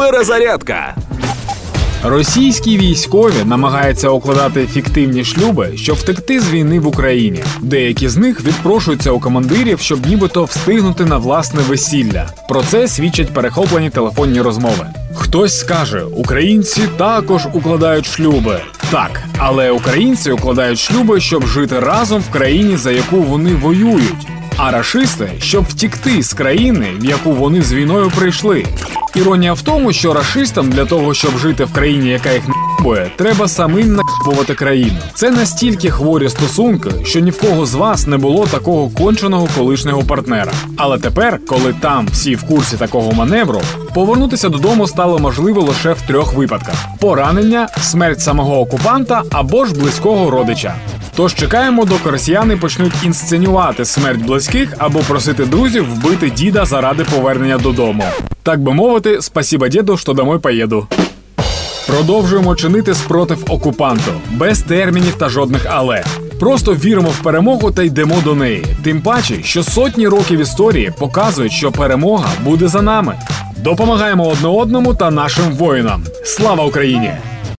Перезарядка. Російські військові намагаються укладати фіктивні шлюби, щоб втекти з війни в Україні. Деякі з них відпрошуються у командирів, щоб нібито встигнути на власне весілля. Про це свідчать перехоплені телефонні розмови. Хтось скаже, українці також укладають шлюби. Так, але українці укладають шлюби, щоб жити разом в країні, за яку вони воюють. А рашисти, щоб втікти з країни, в яку вони з війною прийшли. Іронія в тому, що рашистам для того, щоб жити в країні, яка їх не треба самим накупувати країну. Це настільки хворі стосунки, що ні в кого з вас не було такого конченого колишнього партнера. Але тепер, коли там всі в курсі такого маневру, повернутися додому стало можливо лише в трьох випадках: поранення, смерть самого окупанта або ж близького родича. Тож чекаємо, доки росіяни почнуть інсценювати смерть близьких або просити друзів вбити діда заради повернення додому. Так би мовити, спасіба діду, що домой поїду. Продовжуємо чинити спротив окупанту без термінів та жодних але. Просто віримо в перемогу та йдемо до неї. Тим паче, що сотні років історії показують, що перемога буде за нами. Допомагаємо одне одному та нашим воїнам. Слава Україні!